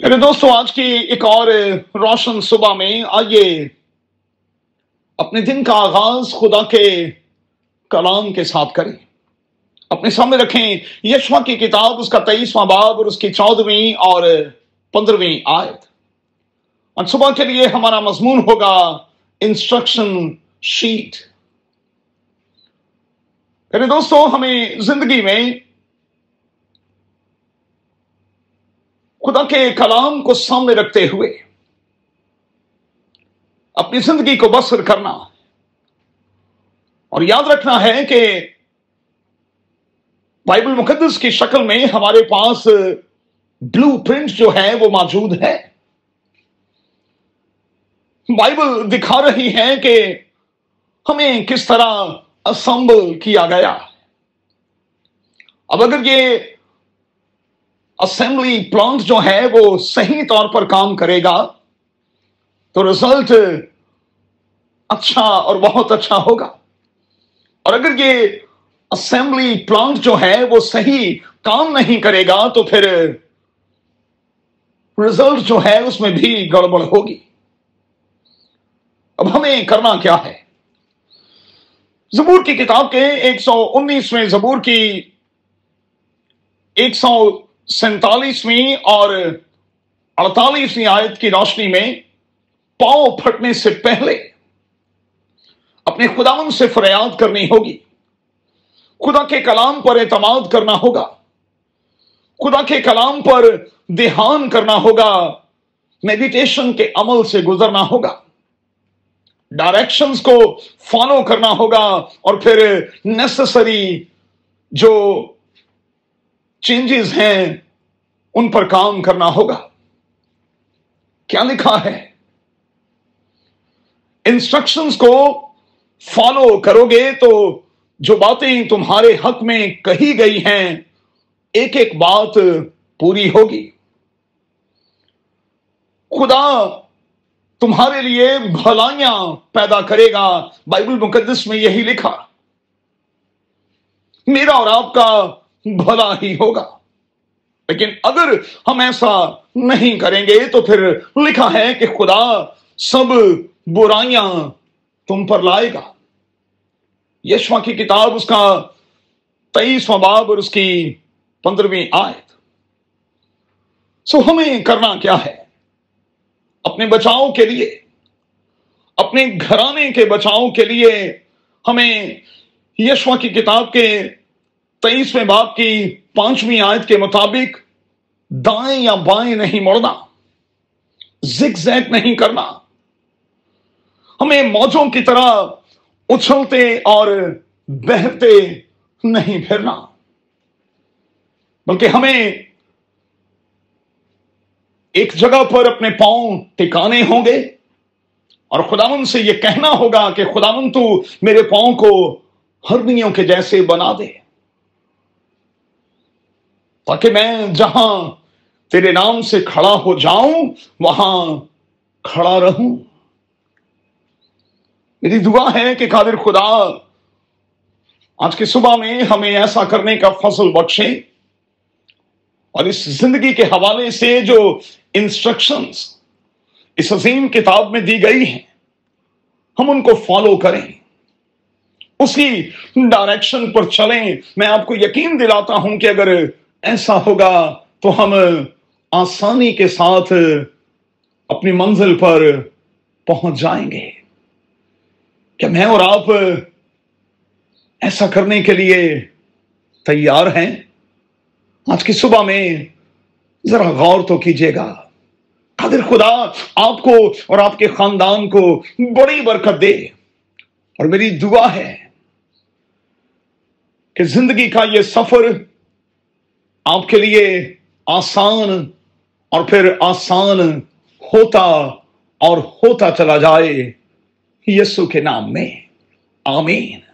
میرے دوستو، آج کی ایک اور روشن صبح میں آئیے اپنے دن کا آغاز خدا کے کلام کے ساتھ کریں۔ اپنے سامنے رکھیں یشوا کی کتاب، اس کا تیئیسواں باب اور اس کی چودہویں اور پندرہویں آیت۔ اور صبح کے لیے ہمارا مضمون ہوگا انسٹرکشن شیٹ۔ میرے دوستو، ہمیں زندگی میں خدا کے کلام کو سامنے رکھتے ہوئے اپنی زندگی کو بسر کرنا اور یاد رکھنا ہے کہ بائبل مقدس کی شکل میں ہمارے پاس بلو پرنٹ جو ہے وہ موجود ہے۔ بائبل دکھا رہی ہے کہ ہمیں کس طرح اسمبل کیا گیا۔ اب اگر یہ اسمبلی پلانٹ جو ہے وہ صحیح طور پر کام کرے گا تو رزلٹ اچھا اور بہت اچھا ہوگا۔ اور اگر یہ اسمبلی پلانٹ جو ہے وہ صحیح کام نہیں کرے گا تو پھر رزلٹ جو ہے اس میں بھی گڑبڑ ہوگی۔ اب ہمیں کرنا کیا ہے؟ زبور کی کتاب کے ایک سو انیسویں زبور کی ایک سو سینتالیسویں اور اڑتالیسویں آیت کی روشنی میں پاؤں پھٹنے سے پہلے اپنے خداون سے فریاد کرنی ہوگی۔ خدا کے کلام پر اعتماد کرنا ہوگا۔ خدا کے کلام پر دھیان کرنا ہوگا۔ میڈیٹیشن کے عمل سے گزرنا ہوگا۔ ڈائریکشنز کو فالو کرنا ہوگا اور پھر نیسسری جو چینجز ہیں، ان پر کام کرنا ہوگا۔ کیا لکھا ہے؟ انسٹرکشنز کو فالو کرو گے تو جو باتیں تمہارے حق میں کہی گئی ہیں، ایک ایک بات پوری ہوگی۔ خدا تمہارے لیے بھلائیاں پیدا کرے گا۔ بائبل مقدس میں یہی لکھا۔ میرا اور آپ کا بھلا ہی ہوگا۔ لیکن اگر ہم ایسا نہیں کریں گے تو پھر لکھا ہے کہ خدا سب برائیاں تم پر لائے گا۔ یشوا کی کتاب اس کا تیئیسواں باب اور اس کی پندرہویں آیت۔ سو ہمیں کرنا کیا ہے؟ اپنے بچاؤ کے لیے، اپنے گھرانے کے بچاؤ کے لیے ہمیں یشوا کی کتاب کے تیئیسویں باپ کی پانچویں آیت کے مطابق دائیں یا بائیں نہیں مڑنا، زگ زیگ نہیں کرنا۔ ہمیں موجوں کی طرح اچھلتے اور بہتے نہیں پھرنا، بلکہ ہمیں ایک جگہ پر اپنے پاؤں ٹکانے ہوں گے۔ اور خداون سے یہ کہنا ہوگا کہ خداون تو میرے پاؤں کو ہرنیوں کے جیسے بنا دے۔ تاکہ میں جہاں تیرے نام سے کھڑا ہو جاؤں، وہاں کھڑا رہوں۔ میری دعا ہے کہ قادر خدا، آج کی صبح میں ہمیں ایسا کرنے کا فصل بخشے اور اس زندگی کے حوالے سے جو انسٹرکشنز اس عظیم کتاب میں دی گئی ہیں، ہم ان کو فالو کریں۔ اسی ڈائریکشن پر چلیں۔ میں آپ کو یقین دلاتا ہوں کہ اگر ایسا ہوگا تو ہم آسانی کے ساتھ اپنی منزل پر پہنچ جائیں گے۔ کیا میں اور آپ ایسا کرنے کے لیے تیار ہیں؟ آج کی صبح میں ذرا غور تو کیجیے گا۔ قادر خدا، آپ کو اور آپ کے خاندان کو بڑی برکت دے۔ اور میری دعا ہے کہ زندگی کا یہ سفر آپ کے لیے آسان اور پھر آسان ہوتا اور ہوتا چلا جائے یسو کے نام میں. آمین.